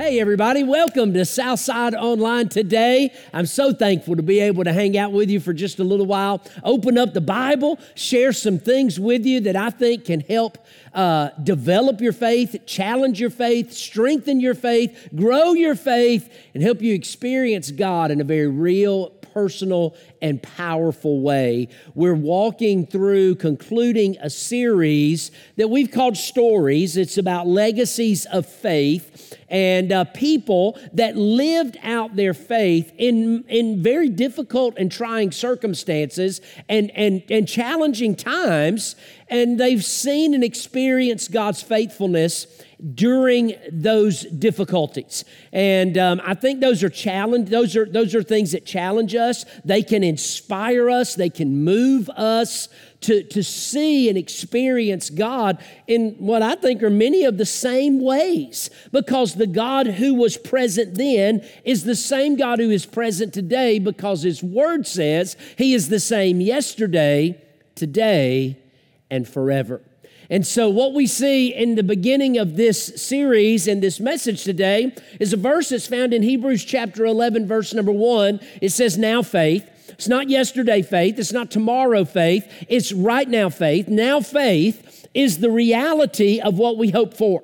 Hey, everybody, welcome to Southside Online today. I'm so thankful to be able to hang out with you for just a little while, open up the Bible, share some things with you that I think can help uh, develop your faith, challenge your faith, strengthen your faith, grow your faith, and help you experience God in a very real, personal, and powerful way. We're walking through, concluding a series that we've called Stories. It's about legacies of faith and uh, people that lived out their faith in, in very difficult and trying circumstances and, and, and challenging times. And they've seen and experienced God's faithfulness during those difficulties. And um, I think those are challenge. Those are those are things that challenge us. They can inspire us. They can move us to, to see and experience God in what I think are many of the same ways. Because the God who was present then is the same God who is present today because His Word says He is the same yesterday, today, and forever. And so, what we see in the beginning of this series and this message today is a verse that's found in Hebrews chapter 11, verse number one. It says, Now faith. It's not yesterday faith. It's not tomorrow faith. It's right now faith. Now faith is the reality of what we hope for.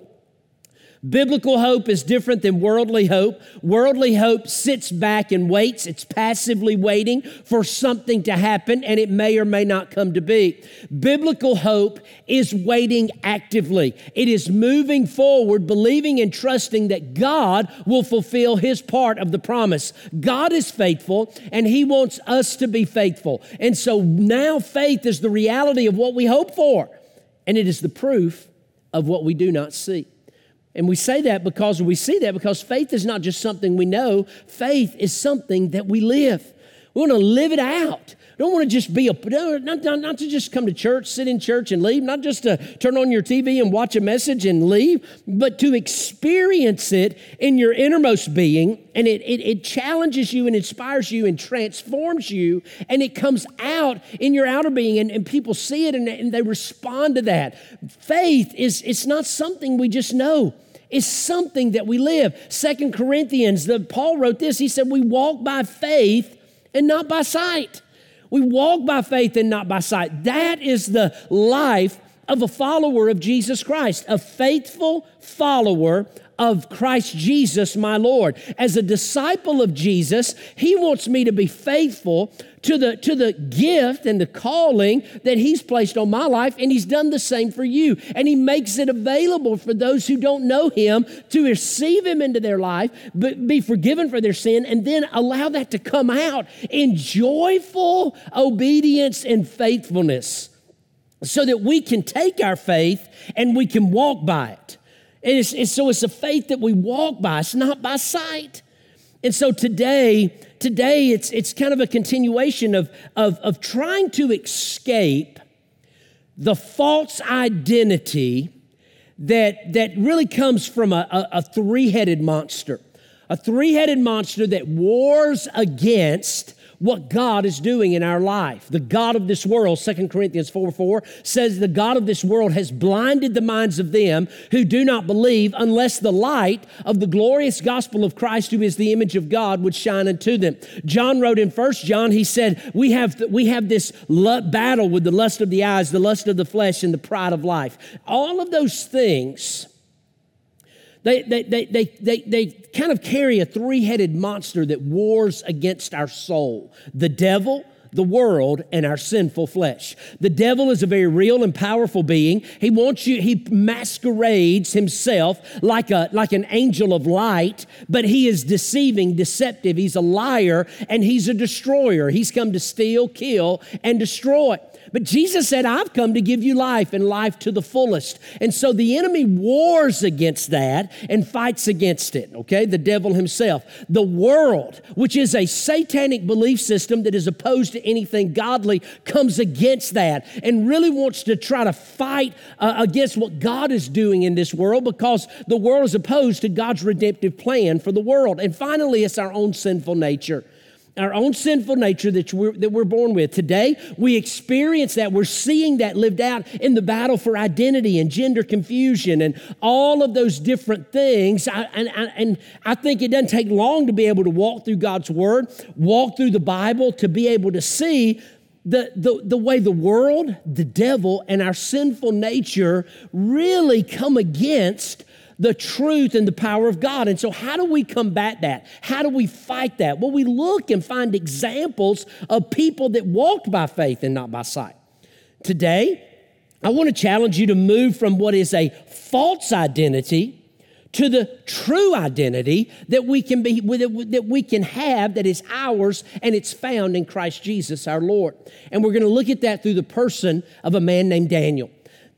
Biblical hope is different than worldly hope. Worldly hope sits back and waits. It's passively waiting for something to happen and it may or may not come to be. Biblical hope is waiting actively. It is moving forward, believing and trusting that God will fulfill his part of the promise. God is faithful and he wants us to be faithful. And so now faith is the reality of what we hope for and it is the proof of what we do not see. And we say that because we see that because faith is not just something we know, faith is something that we live. We want to live it out. We don't want to just be a, not, not, not, to just come to church, sit in church and leave, not just to turn on your TV and watch a message and leave, but to experience it in your innermost being. And it, it, it challenges you and inspires you and transforms you. And it comes out in your outer being and, and people see it and, and they respond to that. Faith is, it's not something we just know is something that we live. Second Corinthians, the, Paul wrote this. He said, We walk by faith and not by sight. We walk by faith and not by sight. That is the life of a follower of Jesus Christ, a faithful follower of Christ Jesus, my Lord. As a disciple of Jesus, He wants me to be faithful to the, to the gift and the calling that He's placed on my life, and He's done the same for you. And He makes it available for those who don't know Him to receive Him into their life, but be forgiven for their sin, and then allow that to come out in joyful obedience and faithfulness so that we can take our faith and we can walk by it. And it's, it's, so it's a faith that we walk by, it's not by sight. And so today, today it's, it's kind of a continuation of, of, of trying to escape the false identity that, that really comes from a, a, a three headed monster. A three headed monster that wars against what God is doing in our life. The God of this world, Second Corinthians 4 4, says the God of this world has blinded the minds of them who do not believe unless the light of the glorious gospel of Christ, who is the image of God, would shine unto them. John wrote in First John, he said, We have, we have this battle with the lust of the eyes, the lust of the flesh, and the pride of life. All of those things they, they, they, they, they, they kind of carry a three headed monster that wars against our soul the devil, the world, and our sinful flesh. The devil is a very real and powerful being. He wants you, he masquerades himself like, a, like an angel of light, but he is deceiving, deceptive. He's a liar, and he's a destroyer. He's come to steal, kill, and destroy. But Jesus said, I've come to give you life and life to the fullest. And so the enemy wars against that and fights against it, okay? The devil himself. The world, which is a satanic belief system that is opposed to anything godly, comes against that and really wants to try to fight uh, against what God is doing in this world because the world is opposed to God's redemptive plan for the world. And finally, it's our own sinful nature. Our own sinful nature that we're, that we're born with. Today, we experience that. We're seeing that lived out in the battle for identity and gender confusion and all of those different things. I, and, and I think it doesn't take long to be able to walk through God's Word, walk through the Bible, to be able to see the, the, the way the world, the devil, and our sinful nature really come against the truth and the power of God. And so, how do we combat that? How do we fight that? Well, we look and find examples of people that walked by faith and not by sight. Today, I want to challenge you to move from what is a false identity to the true identity that we can be that we can have that is ours and it's found in Christ Jesus our Lord. And we're going to look at that through the person of a man named Daniel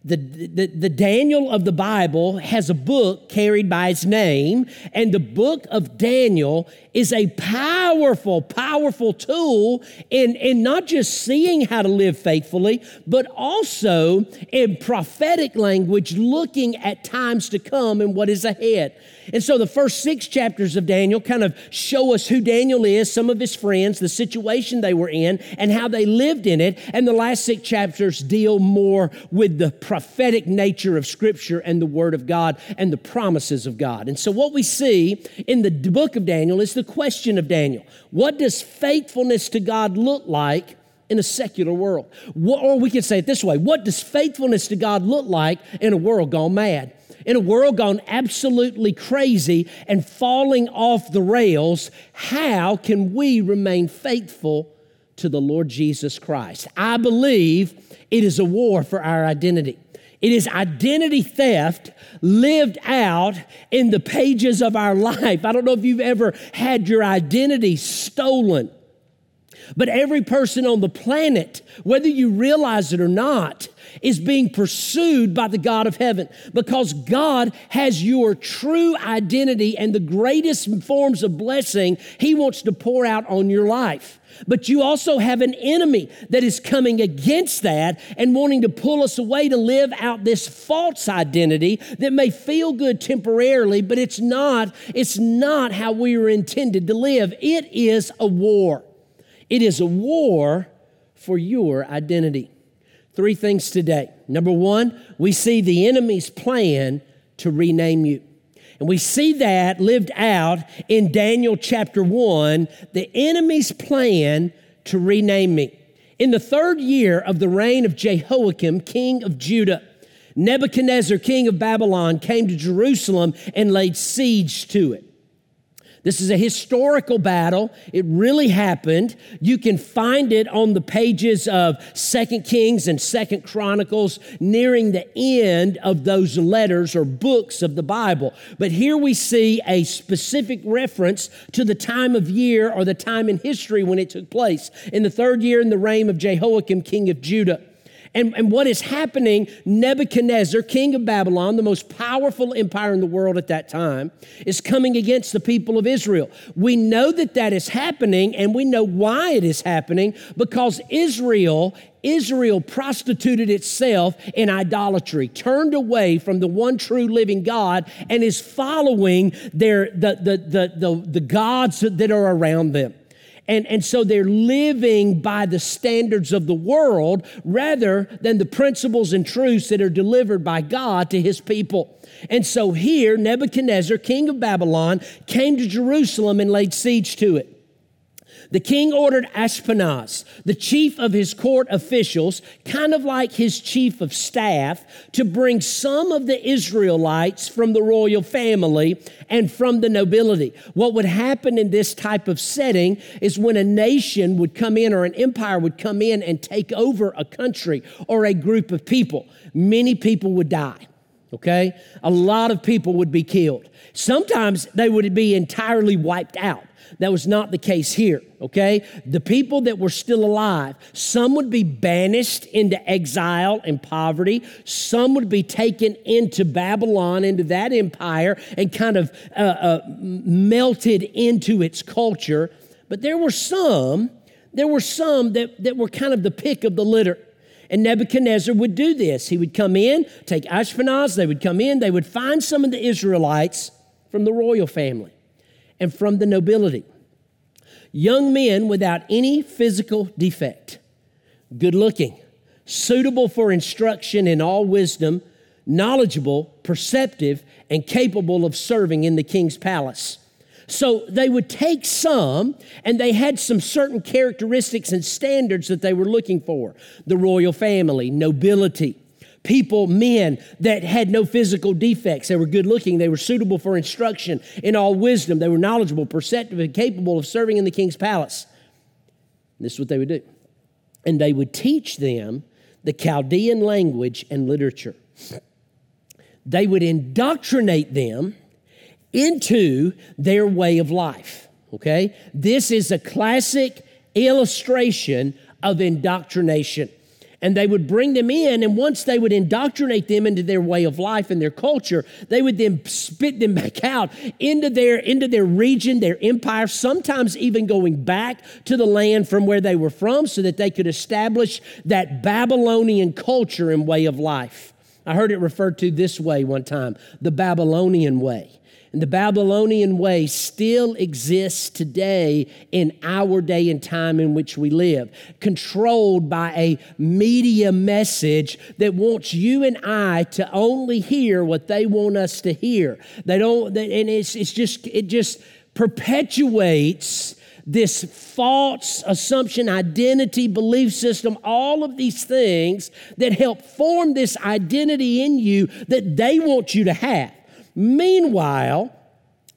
the, the, the, Daniel of the Bible has a book carried by his name, and the book of Daniel is a powerful, powerful tool in, in not just seeing how to live faithfully, but also in prophetic language, looking at times to come and what is ahead. And so the first six chapters of Daniel kind of show us who Daniel is, some of his friends, the situation they were in, and how they lived in it. And the last six chapters deal more with the prophetic nature of Scripture and the Word of God and the promises of God. And so what we see in the book of Daniel is the question of Daniel What does faithfulness to God look like? in a secular world. Or we could say it this way What does faithfulness to God look like in a world gone mad? in a world gone absolutely crazy and falling off the rails, how can we remain faithful to the Lord Jesus Christ? I believe it is a war for our identity. It is identity theft lived out in the pages of our life. I don't know if you've ever had your identity stolen. But every person on the planet, whether you realize it or not, is being pursued by the God of heaven because God has your true identity and the greatest forms of blessing He wants to pour out on your life. But you also have an enemy that is coming against that and wanting to pull us away to live out this false identity that may feel good temporarily, but it's not, it's not how we were intended to live. It is a war. It is a war for your identity. Three things today. Number one, we see the enemy's plan to rename you. And we see that lived out in Daniel chapter 1, the enemy's plan to rename me. In the third year of the reign of Jehoiakim, king of Judah, Nebuchadnezzar, king of Babylon, came to Jerusalem and laid siege to it. This is a historical battle. It really happened. You can find it on the pages of Second Kings and Second Chronicles nearing the end of those letters or books of the Bible. But here we see a specific reference to the time of year or the time in history when it took place. In the third year in the reign of Jehoiakim, king of Judah. And, and what is happening, Nebuchadnezzar, king of Babylon, the most powerful empire in the world at that time, is coming against the people of Israel. We know that that is happening, and we know why it is happening because Israel Israel prostituted itself in idolatry, turned away from the one true living God, and is following their, the, the, the, the, the gods that are around them. And, and so they're living by the standards of the world rather than the principles and truths that are delivered by God to his people. And so here, Nebuchadnezzar, king of Babylon, came to Jerusalem and laid siege to it. The king ordered Ashpenaz, the chief of his court officials, kind of like his chief of staff, to bring some of the Israelites from the royal family and from the nobility. What would happen in this type of setting is when a nation would come in or an empire would come in and take over a country or a group of people, many people would die okay? A lot of people would be killed. Sometimes they would be entirely wiped out. That was not the case here, okay? The people that were still alive, some would be banished into exile and poverty. Some would be taken into Babylon, into that empire, and kind of uh, uh, melted into its culture. But there were some, there were some that, that were kind of the pick of the litter. And Nebuchadnezzar would do this. He would come in, take Ashpenaz, they would come in, they would find some of the Israelites from the royal family and from the nobility. young men without any physical defect, good looking, suitable for instruction in all wisdom, knowledgeable, perceptive, and capable of serving in the king's palace. So they would take some, and they had some certain characteristics and standards that they were looking for the royal family, nobility, people, men that had no physical defects. They were good looking, they were suitable for instruction in all wisdom, they were knowledgeable, perceptive, and capable of serving in the king's palace. This is what they would do. And they would teach them the Chaldean language and literature. They would indoctrinate them into their way of life. Okay? This is a classic illustration of indoctrination and they would bring them in and once they would indoctrinate them into their way of life and their culture they would then spit them back out into their into their region their empire sometimes even going back to the land from where they were from so that they could establish that babylonian culture and way of life i heard it referred to this way one time the babylonian way and the Babylonian way still exists today in our day and time in which we live, controlled by a media message that wants you and I to only hear what they want us to hear. They don't, and it's, it's just, it just perpetuates this false assumption, identity, belief system, all of these things that help form this identity in you that they want you to have. Meanwhile,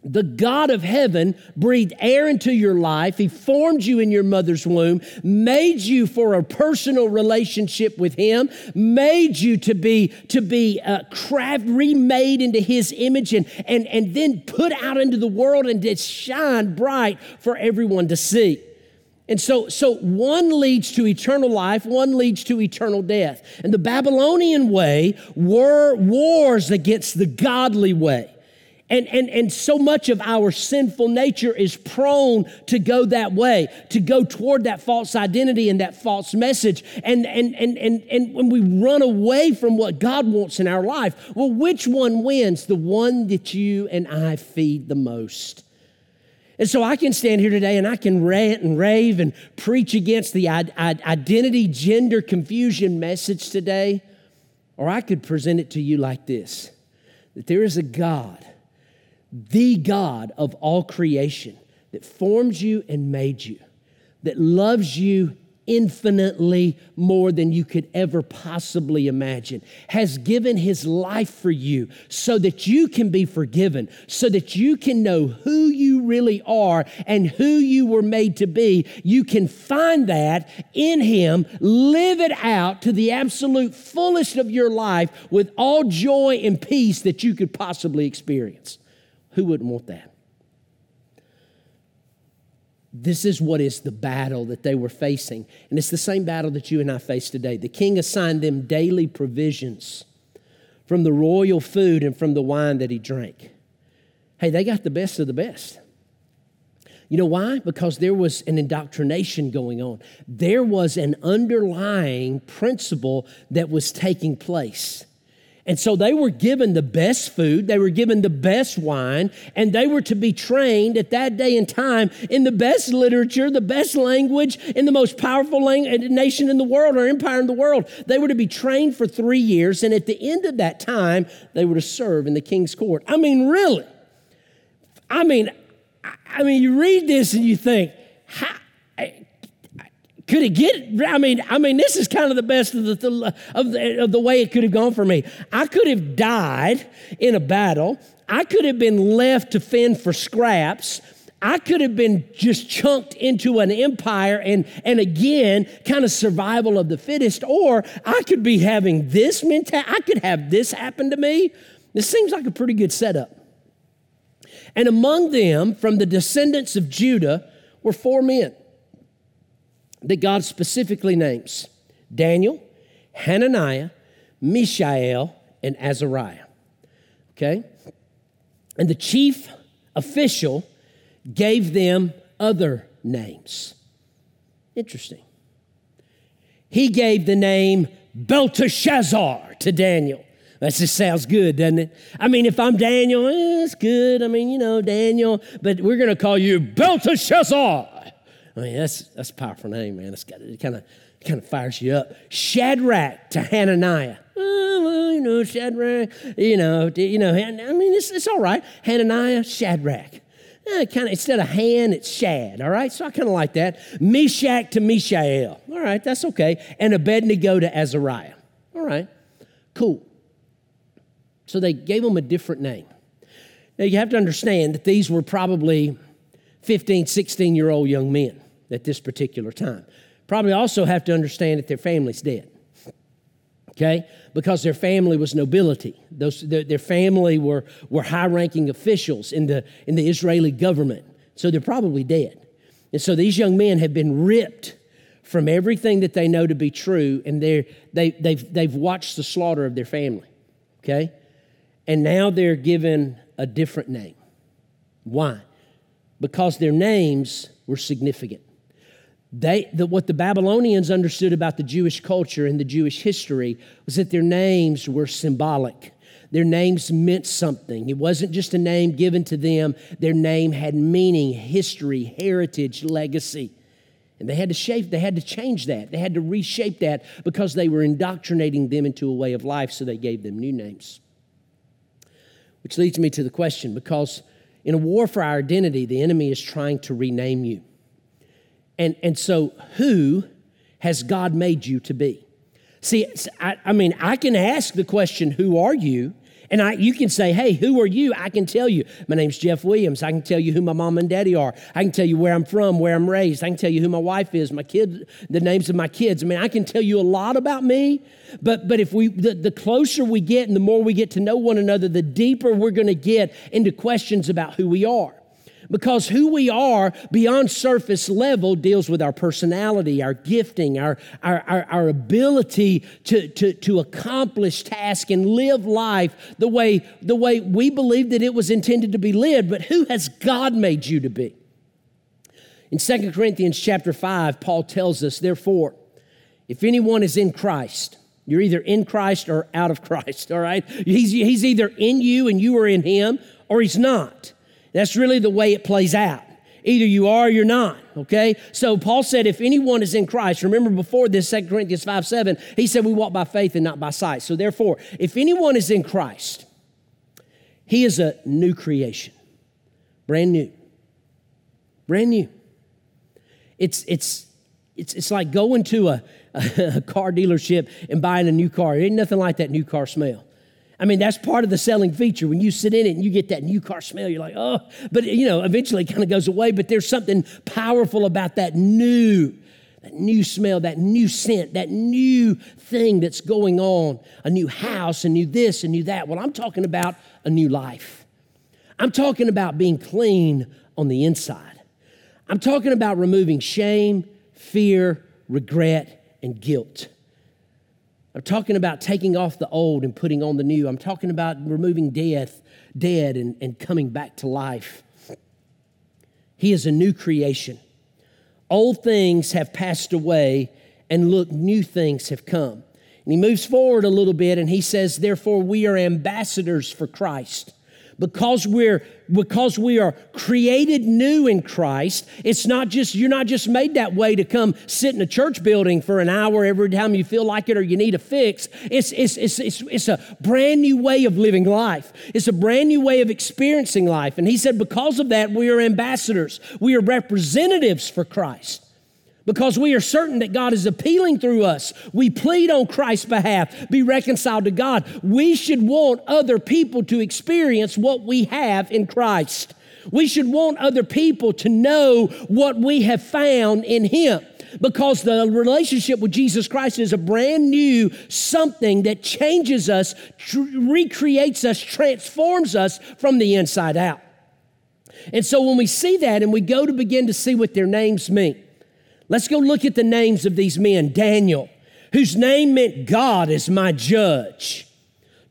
the God of heaven breathed air into your life. He formed you in your mother's womb, made you for a personal relationship with Him, made you to be to be uh, craft remade into His image, and and and then put out into the world and to shine bright for everyone to see. And so, so one leads to eternal life, one leads to eternal death. And the Babylonian way were wars against the godly way. And, and, and so much of our sinful nature is prone to go that way, to go toward that false identity and that false message. And, and, and, and, and when we run away from what God wants in our life, well, which one wins? The one that you and I feed the most. And so I can stand here today and I can rant and rave and preach against the identity gender confusion message today. Or I could present it to you like this that there is a God, the God of all creation, that formed you and made you, that loves you infinitely more than you could ever possibly imagine, has given his life for you so that you can be forgiven, so that you can know who you really are and who you were made to be. You can find that in him, live it out to the absolute fullest of your life with all joy and peace that you could possibly experience. Who wouldn't want that? This is what is the battle that they were facing. And it's the same battle that you and I face today. The king assigned them daily provisions from the royal food and from the wine that he drank. Hey, they got the best of the best. You know why? Because there was an indoctrination going on. There was an underlying principle that was taking place. And so they were given the best food, they were given the best wine, and they were to be trained at that day and time in the best literature, the best language, in the most powerful nation in the world or empire in the world. They were to be trained for three years, and at the end of that time, they were to serve in the king's court. I mean, really? I mean, I mean, you read this and you think, how, could it get? I mean, I mean, this is kind of the best of the, of the, of the way it could have gone for me. I could have died in a battle. I could have been left to fend for scraps. I could have been just chunked into an empire and, and again, kind of survival of the fittest, or I could be having this mentality. I could have this happen to me. This seems like a pretty good setup. And among them, from the descendants of Judah, were four men that God specifically names Daniel, Hananiah, Mishael, and Azariah. Okay? And the chief official gave them other names. Interesting. He gave the name Belteshazzar to Daniel. That just sounds good, doesn't it? I mean, if I'm Daniel, eh, it's good. I mean, you know, Daniel, but we're going to call you Belteshazzar. I mean, that's that's a powerful name, man. It's got it kind of kind of fires you up. Shadrach to Hananiah. Oh, well, you know, Shadrach, you know, you know, I mean, it's, it's all right. Hananiah, Shadrach. Eh, kind of instead of Han, it's shad. All right, so I kind of like that. Meshach to Mishael. All right, that's okay. And Abednego to Azariah. All right, cool. So they gave them a different name. Now you have to understand that these were probably 15, 16 year old young men at this particular time. Probably also have to understand that their family's dead. Okay? Because their family was nobility. Those, their, their family were, were high ranking officials in the, in the Israeli government. So they're probably dead. And so these young men have been ripped from everything that they know to be true, and they're, they, they've, they've watched the slaughter of their family. Okay? And now they're given a different name. Why? Because their names were significant. They, the, what the Babylonians understood about the Jewish culture and the Jewish history was that their names were symbolic. Their names meant something. It wasn't just a name given to them, their name had meaning, history, heritage, legacy. And they had to shape, they had to change that. They had to reshape that because they were indoctrinating them into a way of life, so they gave them new names. Which leads me to the question because in a war for our identity, the enemy is trying to rename you. And, and so, who has God made you to be? See, I, I mean, I can ask the question, Who are you? And I, you can say, hey, who are you? I can tell you. My name's Jeff Williams. I can tell you who my mom and daddy are. I can tell you where I'm from, where I'm raised. I can tell you who my wife is, my kids, the names of my kids. I mean, I can tell you a lot about me. But, but if we, the, the closer we get and the more we get to know one another, the deeper we're going to get into questions about who we are because who we are beyond surface level deals with our personality, our gifting, our, our, our, our ability to, to, to accomplish tasks and live life the way, the way we believe that it was intended to be lived. But who has God made you to be? In 2 Corinthians chapter 5, Paul tells us, therefore, if anyone is in Christ, you're either in Christ or out of Christ, all right? He's, he's either in you and you are in him, or he's not. That's really the way it plays out. Either you are or you're not, okay? So Paul said, if anyone is in Christ, remember before this, 2 Corinthians 5 7, he said we walk by faith and not by sight. So therefore, if anyone is in Christ, he is a new creation, brand new. Brand new. It's, it's, it's, it's like going to a, a car dealership and buying a new car. It ain't nothing like that new car smell. I mean, that's part of the selling feature. When you sit in it and you get that new car smell, you're like, oh, but you know, eventually it kind of goes away. But there's something powerful about that new, that new smell, that new scent, that new thing that's going on. A new house, a new this, a new that. Well, I'm talking about a new life. I'm talking about being clean on the inside. I'm talking about removing shame, fear, regret, and guilt. I'm talking about taking off the old and putting on the new. I'm talking about removing death, dead, and, and coming back to life. He is a new creation. Old things have passed away, and look, new things have come. And he moves forward a little bit and he says, Therefore, we are ambassadors for Christ because we're because we are created new in Christ, it's not just you're not just made that way to come sit in a church building for an hour every time you feel like it or you need a fix. It's it's it's it's, it's a brand new way of living life. It's a brand new way of experiencing life. And he said because of that we are ambassadors. We are representatives for Christ because we are certain that God is appealing through us. We plead on Christ's behalf, be reconciled to God. We should want other people to experience what we have in Christ. We should want other people to know what we have found in Him because the relationship with Jesus Christ is a brand new something that changes us, tr- recreates us, transforms us from the inside out. And so when we see that and we go to begin to see what their names mean, Let's go look at the names of these men. Daniel, whose name meant God is my judge.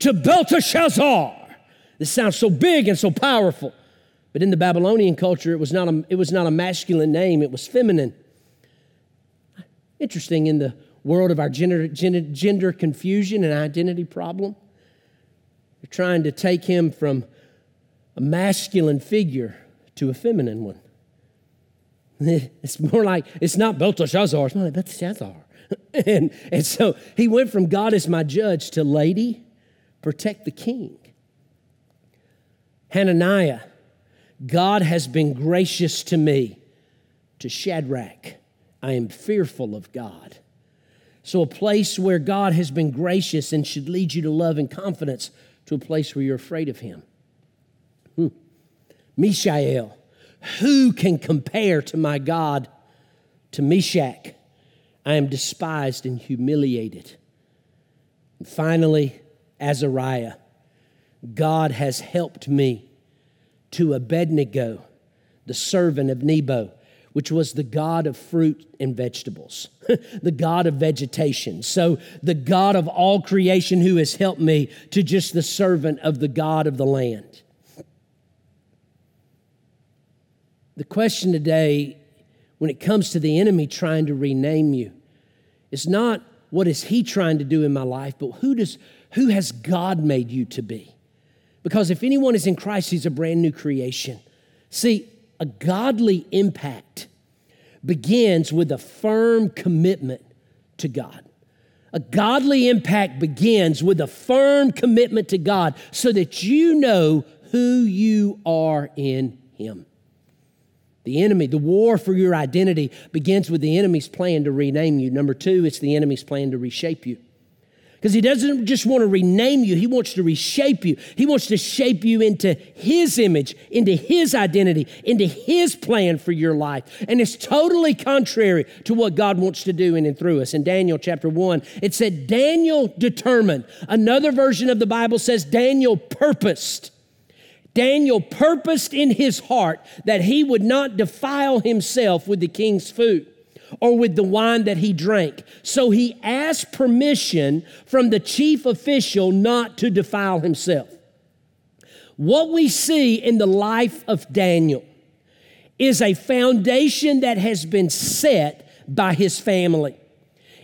To Belteshazzar. This sounds so big and so powerful. But in the Babylonian culture, it was not a, it was not a masculine name, it was feminine. Interesting in the world of our gender, gender, gender confusion and identity problem. They're trying to take him from a masculine figure to a feminine one. It's more like, it's not Belteshazzar, it's more like Belteshazzar. and, and so he went from God as my judge to lady, protect the king. Hananiah, God has been gracious to me. To Shadrach, I am fearful of God. So, a place where God has been gracious and should lead you to love and confidence to a place where you're afraid of Him. Hmm. Mishael, who can compare to my God? To Meshach, I am despised and humiliated. And finally, Azariah, God has helped me to Abednego, the servant of Nebo, which was the God of fruit and vegetables, the God of vegetation. So, the God of all creation who has helped me to just the servant of the God of the land. The question today, when it comes to the enemy trying to rename you, is not what is he trying to do in my life, but who does who has God made you to be? Because if anyone is in Christ, he's a brand new creation. See, a godly impact begins with a firm commitment to God. A godly impact begins with a firm commitment to God so that you know who you are in Him. The enemy, the war for your identity begins with the enemy's plan to rename you. Number two, it's the enemy's plan to reshape you. Because he doesn't just want to rename you, he wants to reshape you. He wants to shape you into his image, into his identity, into his plan for your life. And it's totally contrary to what God wants to do in and through us. In Daniel chapter 1, it said, Daniel determined. Another version of the Bible says, Daniel purposed. Daniel purposed in his heart that he would not defile himself with the king's food or with the wine that he drank. So he asked permission from the chief official not to defile himself. What we see in the life of Daniel is a foundation that has been set by his family.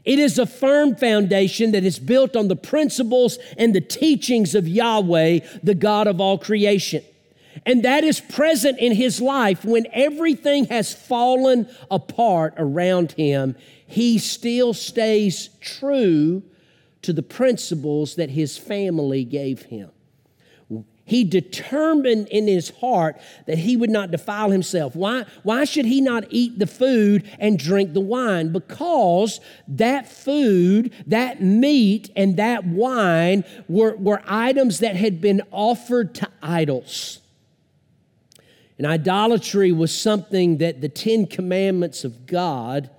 It is a firm foundation that is built on the principles and the teachings of Yahweh, the God of all creation. And that is present in his life when everything has fallen apart around him. He still stays true to the principles that his family gave him. He determined in his heart that he would not defile himself. Why, why should he not eat the food and drink the wine? Because that food, that meat, and that wine were, were items that had been offered to idols. And idolatry was something that the Ten Commandments of God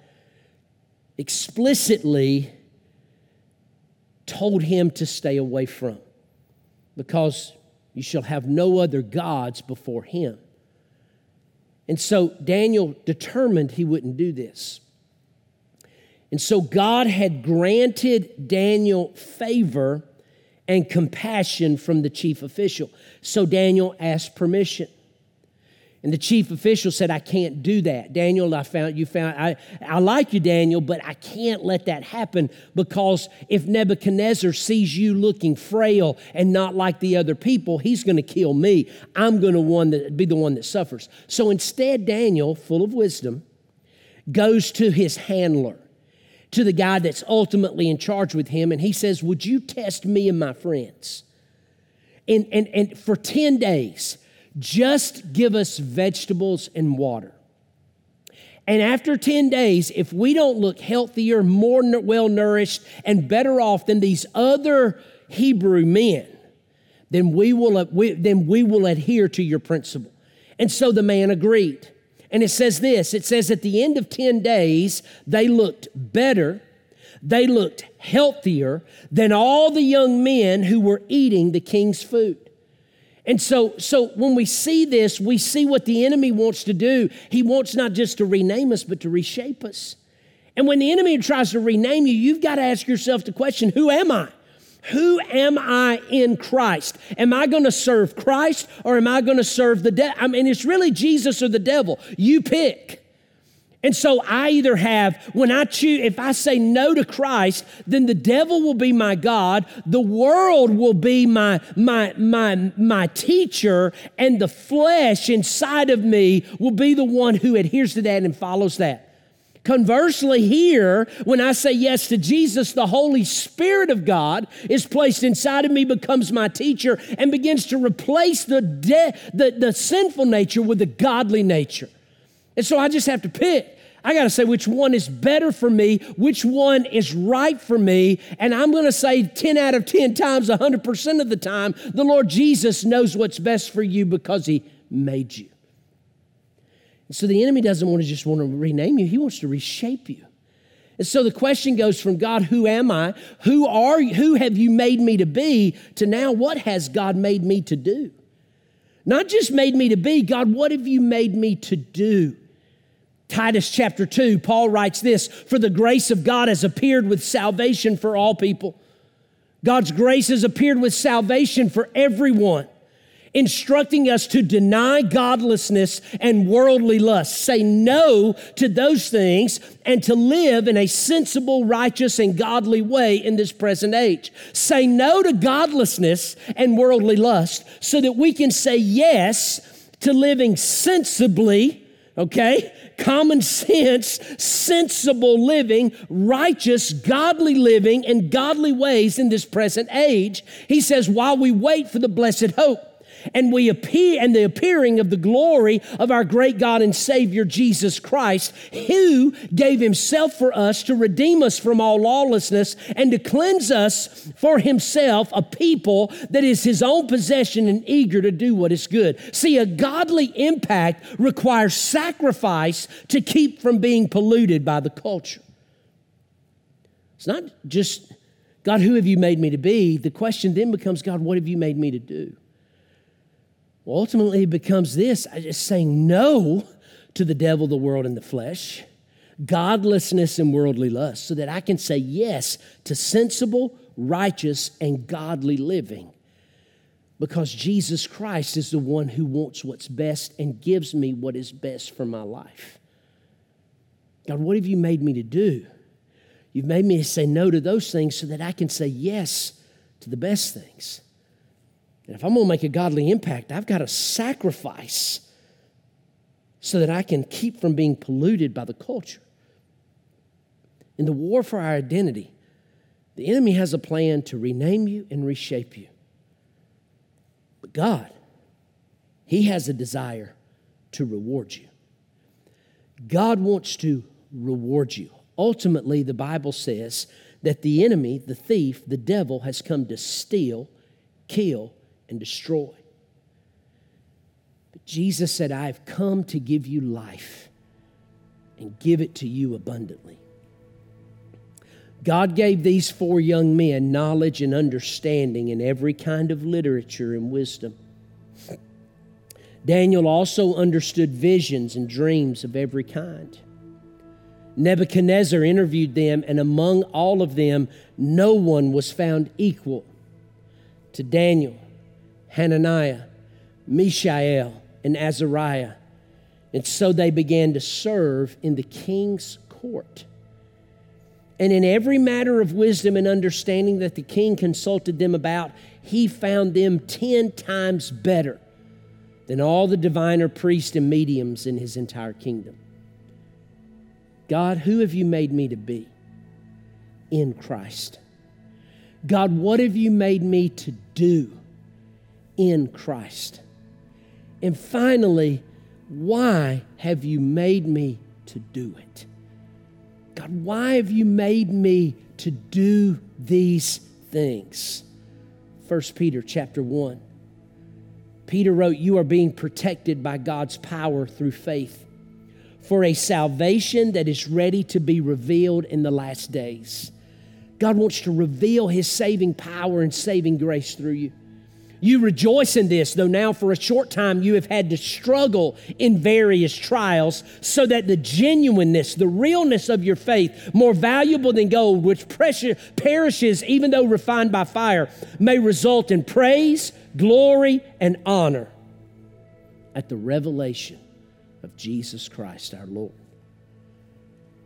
explicitly told him to stay away from because you shall have no other gods before him. And so Daniel determined he wouldn't do this. And so God had granted Daniel favor and compassion from the chief official. So Daniel asked permission. And the chief official said, I can't do that. Daniel, I found you found, I, I like you, Daniel, but I can't let that happen because if Nebuchadnezzar sees you looking frail and not like the other people, he's going to kill me. I'm going to one that, be the one that suffers. So instead, Daniel, full of wisdom, goes to his handler, to the guy that's ultimately in charge with him, and he says, Would you test me and my friends? And, and, and for 10 days, just give us vegetables and water. And after 10 days, if we don't look healthier, more well nourished, and better off than these other Hebrew men, then we will, uh, we, then we will adhere to your principle. And so the man agreed. And it says this it says, at the end of 10 days, they looked better, they looked healthier than all the young men who were eating the king's food. And so, so when we see this, we see what the enemy wants to do. He wants not just to rename us, but to reshape us. And when the enemy tries to rename you, you've got to ask yourself the question who am I? Who am I in Christ? Am I going to serve Christ or am I going to serve the devil? I mean, it's really Jesus or the devil. You pick. And so I either have, when I choose, if I say no to Christ, then the devil will be my God, the world will be my, my, my, my teacher, and the flesh inside of me will be the one who adheres to that and follows that. Conversely, here, when I say yes to Jesus, the Holy Spirit of God is placed inside of me, becomes my teacher, and begins to replace the, de- the, the sinful nature with the godly nature. And so I just have to pick. I got to say which one is better for me, which one is right for me. And I'm going to say 10 out of 10 times, 100% of the time, the Lord Jesus knows what's best for you because He made you. So the enemy doesn't want to just want to rename you, he wants to reshape you. And so the question goes from God, who am I? Who are you? Who have you made me to be? To now, what has God made me to do? Not just made me to be, God, what have you made me to do? Titus chapter 2, Paul writes this For the grace of God has appeared with salvation for all people. God's grace has appeared with salvation for everyone instructing us to deny godlessness and worldly lust, say no to those things, and to live in a sensible, righteous, and godly way in this present age. Say no to godlessness and worldly lust so that we can say yes to living sensibly, okay? Common sense, sensible living, righteous, godly living, and godly ways in this present age. He says, while we wait for the blessed hope and we appear and the appearing of the glory of our great God and Savior Jesus Christ, who gave himself for us to redeem us from all lawlessness and to cleanse us for himself a people that is his own possession and eager to do what is good. See, a godly impact requires sacrifice to keep from being polluted by the culture. It's not just, God, who have you made me to be? The question then becomes, God, what have you made me to do? Well, ultimately, it becomes this I just saying no to the devil, the world, and the flesh, godlessness and worldly lust, so that I can say yes to sensible, righteous, and godly living. Because Jesus Christ is the one who wants what's best and gives me what is best for my life. God, what have you made me to do? You've made me to say no to those things so that I can say yes to the best things. And if I'm going to make a godly impact, I've got to sacrifice so that I can keep from being polluted by the culture. In the war for our identity, the enemy has a plan to rename you and reshape you. But God, He has a desire to reward you. God wants to reward you. Ultimately, the Bible says that the enemy, the thief, the devil, has come to steal, kill, and destroy. But Jesus said, I have come to give you life and give it to you abundantly. God gave these four young men knowledge and understanding in every kind of literature and wisdom. Daniel also understood visions and dreams of every kind. Nebuchadnezzar interviewed them, and among all of them, no one was found equal to Daniel. Hananiah, Mishael, and Azariah. And so they began to serve in the king's court. And in every matter of wisdom and understanding that the king consulted them about, he found them 10 times better than all the diviner priests and mediums in his entire kingdom. God, who have you made me to be? In Christ. God, what have you made me to do? In Christ. And finally, why have you made me to do it? God, why have you made me to do these things? 1 Peter chapter 1. Peter wrote, You are being protected by God's power through faith for a salvation that is ready to be revealed in the last days. God wants to reveal his saving power and saving grace through you. You rejoice in this, though now for a short time you have had to struggle in various trials, so that the genuineness, the realness of your faith, more valuable than gold, which precious, perishes even though refined by fire, may result in praise, glory, and honor at the revelation of Jesus Christ our Lord.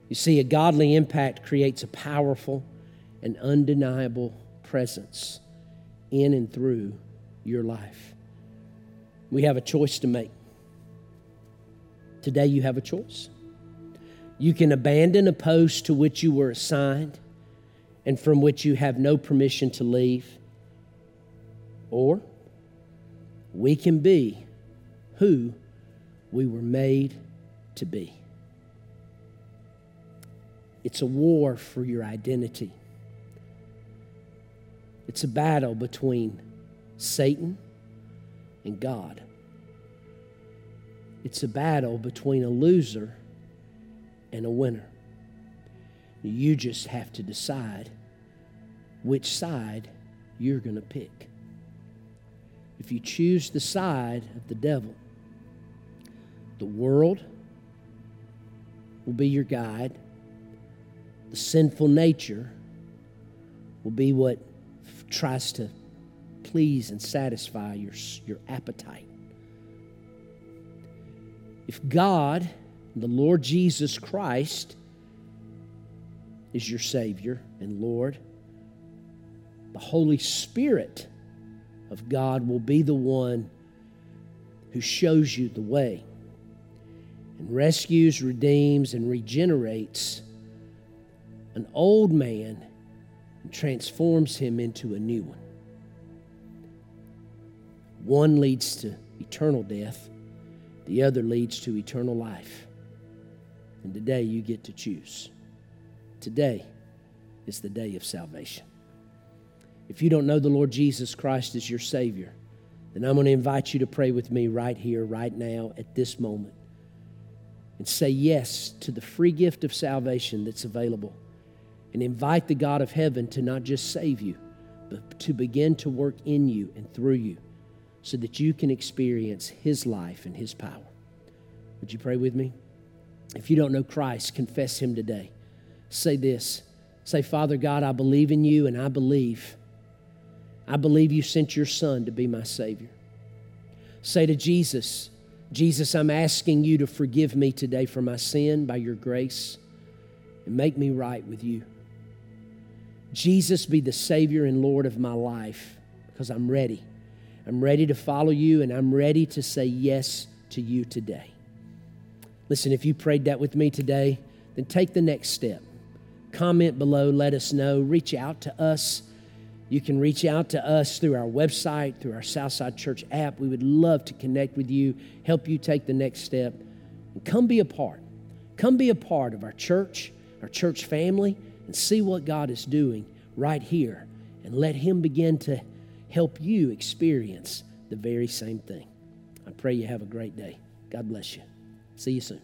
You see, a godly impact creates a powerful and undeniable presence in and through your life. We have a choice to make. Today, you have a choice. You can abandon a post to which you were assigned and from which you have no permission to leave, or we can be who we were made to be. It's a war for your identity. It's a battle between Satan and God. It's a battle between a loser and a winner. You just have to decide which side you're going to pick. If you choose the side of the devil, the world will be your guide, the sinful nature will be what tries to please and satisfy your, your appetite. If God, the Lord Jesus Christ, is your Savior and Lord, the Holy Spirit of God will be the one who shows you the way and rescues, redeems, and regenerates an old man and transforms him into a new one. One leads to eternal death, the other leads to eternal life. And today you get to choose. Today is the day of salvation. If you don't know the Lord Jesus Christ as your Savior, then I'm going to invite you to pray with me right here, right now, at this moment, and say yes to the free gift of salvation that's available. And invite the God of heaven to not just save you, but to begin to work in you and through you so that you can experience His life and His power. Would you pray with me? If you don't know Christ, confess Him today. Say this Say, Father God, I believe in you and I believe. I believe you sent your Son to be my Savior. Say to Jesus, Jesus, I'm asking you to forgive me today for my sin by your grace and make me right with you. Jesus, be the Savior and Lord of my life because I'm ready. I'm ready to follow you and I'm ready to say yes to you today. Listen, if you prayed that with me today, then take the next step. Comment below, let us know, reach out to us. You can reach out to us through our website, through our Southside Church app. We would love to connect with you, help you take the next step, and come be a part. Come be a part of our church, our church family, and see what God is doing right here. And let Him begin to help you experience the very same thing. I pray you have a great day. God bless you. See you soon.